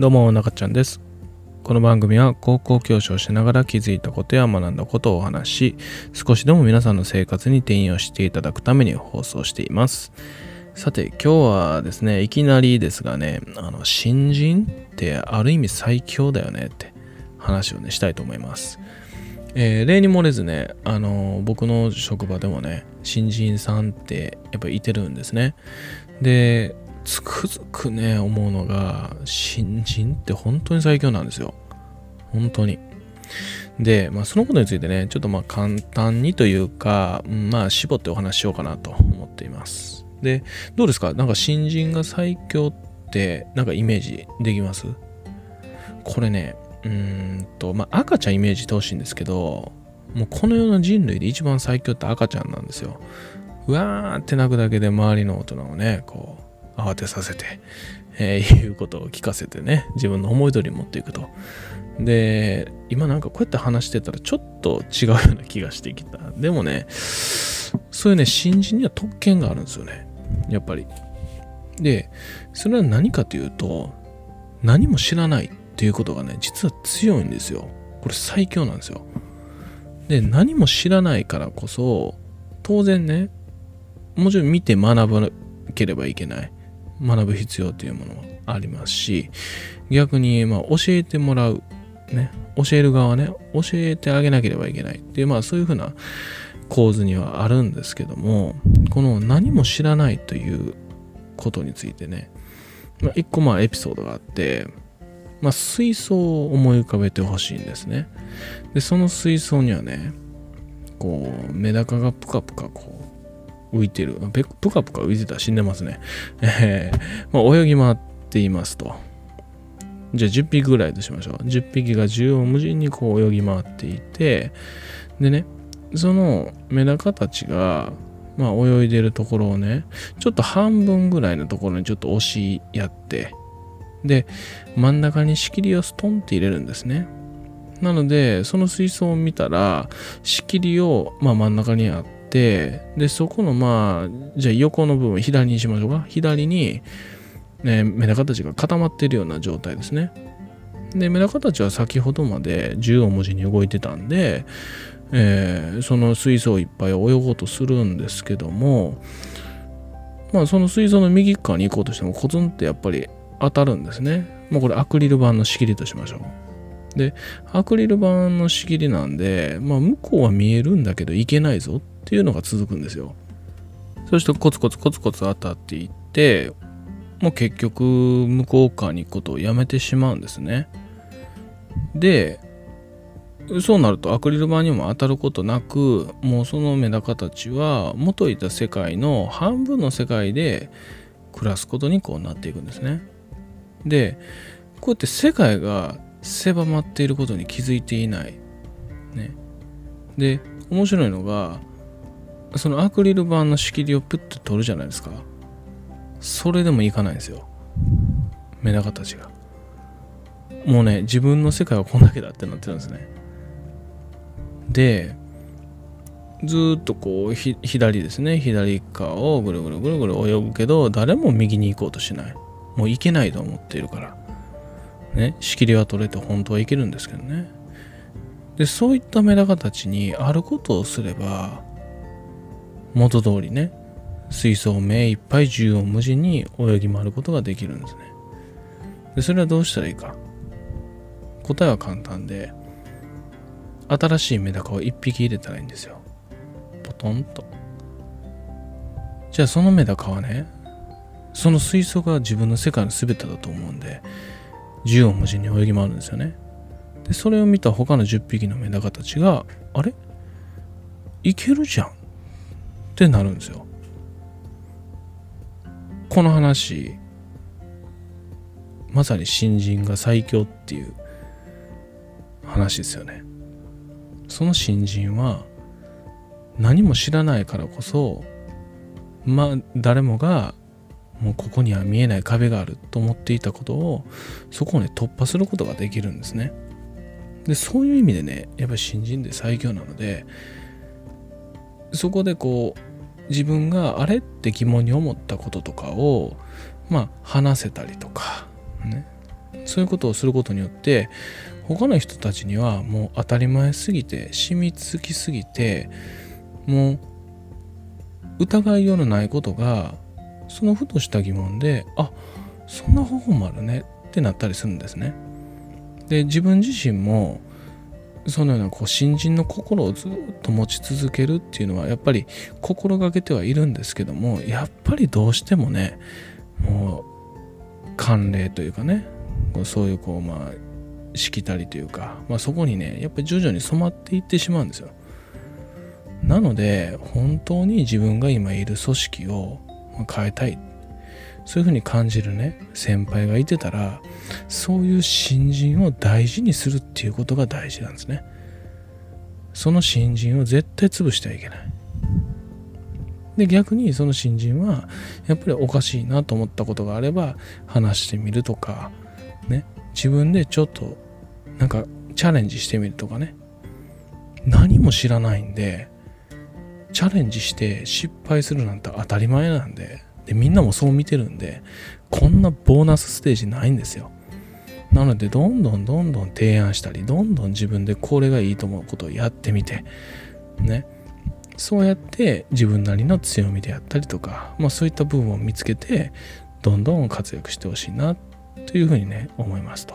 どうも、中ちゃんです。この番組は高校教師をしながら気づいたことや学んだことをお話し、少しでも皆さんの生活に転用していただくために放送しています。さて、今日はですね、いきなりですがね、あの、新人ってある意味最強だよねって話をね、したいと思います。えー例に漏れずね、あの僕の職場でもね、新人さんってやっぱいてるんですね。で、つくづくね、思うのが、新人って本当に最強なんですよ。本当に。で、まあ、そのことについてね、ちょっとまあ簡単にというか、まあ、絞ってお話ししようかなと思っています。で、どうですか？なんか新人が最強って、なんかイメージできます？これね、うんと、まあ、赤ちゃんイメージしてほしいんですけど、もうこの世の人類で一番最強って赤ちゃんなんですよ。うわーって泣くだけで周りの大人をね、こう、慌てさせて、えー いうことを聞かせてね、自分の思い通りに持っていくと。で、今なんかこうやって話してたらちょっと違うような気がしてきた。でもね、そういうね、新人には特権があるんですよね。やっぱり。で、それは何かというと、何も知らないっていうことがね、実は強いんですよ。これ最強なんですよ。で、何も知らないからこそ、当然ね、もちろん見て学ばなければいけない。学ぶ必要というものもありますし、逆に、まあ、教えてもらう。ね。教える側はね、教えてあげなければいけないっていう、まあ、そういうふうな構図にはあるんですけども、この何も知らないということについてね、まあ、一個まあエピソードがあって、まあ、水槽を思い浮かべてほしいんですね。で、その水槽にはね、こう、メダカがプカプカこう、浮いてる。ぺプカプカ浮いてたら死んでますね。え ーまあ、泳ぎ回っていますと。じゃあ10匹ぐらいとしましょう。10匹が縦横無尽にこう泳ぎ回っていて、でね、そのメダカたちが、まあ、泳いでるところをね、ちょっと半分ぐらいのところにちょっと押しやって、で、真ん中に仕切りをストンって入れるんですね。なので、その水槽を見たら、仕切りを、まあ、真ん中にあって、で、そこのまあ、じゃあ横の部分、左にしましょうか。左に、ね、メダカたちが固まってるような状態ですね。で、メダカたちは先ほどまで縦横無尽に動いてたんで、えーその水槽いっぱい泳ごうとするんですけども、まあその水槽の右側に行こうとしてもコツンってやっぱり当たるんですね。もうこれアクリル板の仕切りとしましょう。で、アクリル板の仕切りなんで、まあ向こうは見えるんだけど行けないぞっっていうのが続くんですよ。そしてコツコツコツコツ当たっていって、もう結局向こう側に行くことをやめてしまうんですね。で、そうなるとアクリル板にも当たることなくもうそのメダカたちは元いた世界の半分の世界で暮らすことにこうなっていくんですね。でこうやって世界が狭まっていることに気づいていない。ね、で面白いのがそのアクリル板の仕切りをプッと取るじゃないですか。それでもいかないんですよ。メダカたちが。もうね自分の世界はこんだけだってなってるんですね。でずーっとこうひ左ですね左側をぐるぐるぐるぐる泳ぐけど誰も右に行こうとしないもう行けないと思っているからね仕切りは取れて本当は行けるんですけどねでそういったメダカたちにあることをすれば元通りね水槽を目いっぱい縦横無尽に泳ぎ回ることができるんですねでそれはどうしたらいいか答えは簡単で新しいメダカを1匹入れたらいいんですよ。ポトンと。じゃあそのメダカはね、その水槽が自分の世界の全てだと思うんで、縦横無尽に泳ぎ回るんですよね。で、それを見た他の10匹のメダカたちが、あれ？いけるじゃんってなるんですよ。この話、まさに新人が最強っていう話ですよね。その新人は何も知らないからこそまあ誰もがもうここには見えない壁があると思っていたことをそこをね突破することができるんですねでそういう意味でねやっぱり新人で最強なのでそこでこう自分があれって疑問に思ったこととかをまあ話せたりとかねそういうことをすることによって他の人たちにはもう当たり前すぎて染みつきすぎてもう疑いようのないことがそのふとした疑問であそんな方法もあるねってなったりするんですね。で自分自身もそのようなこう新人の心をずっと持ち続けるっていうのはやっぱり心がけてはいるんですけどもやっぱりどうしてもねもう慣例というかねそういうこうまあしきたりというか、まあ、そこにねやっぱり徐々に染まっていってしまうんですよ。なので本当に自分が今いる組織を変えたい。そういうふうに感じるね先輩がいてたらそういう新人を大事にするっていうことが大事なんですね。その新人を絶対潰してはいけない。で逆にその新人はやっぱりおかしいなと思ったことがあれば話してみるとかね。自分でちょっとなんかチャレンジしてみるとかね。何も知らないんでチャレンジして失敗するなんて当たり前なんででみんなもそう見てるんでこんなボーナスステージないんですよ。なのでどんどんどんどん提案したりどんどん自分でこれがいいと思うことをやってみてね。そうやって自分なりの強みであったりとか、まあ、そういった部分を見つけてどんどん活躍してほしいなというふうにね思いますと。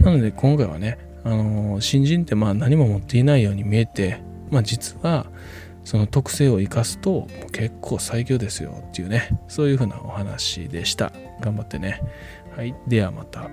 なので今回はね、あのー、新人ってまあ何も持っていないように見えて、まあ、実はその特性を生かすと結構最強ですよっていうねそういうふうなお話でした。頑張ってね。はい。ではまた。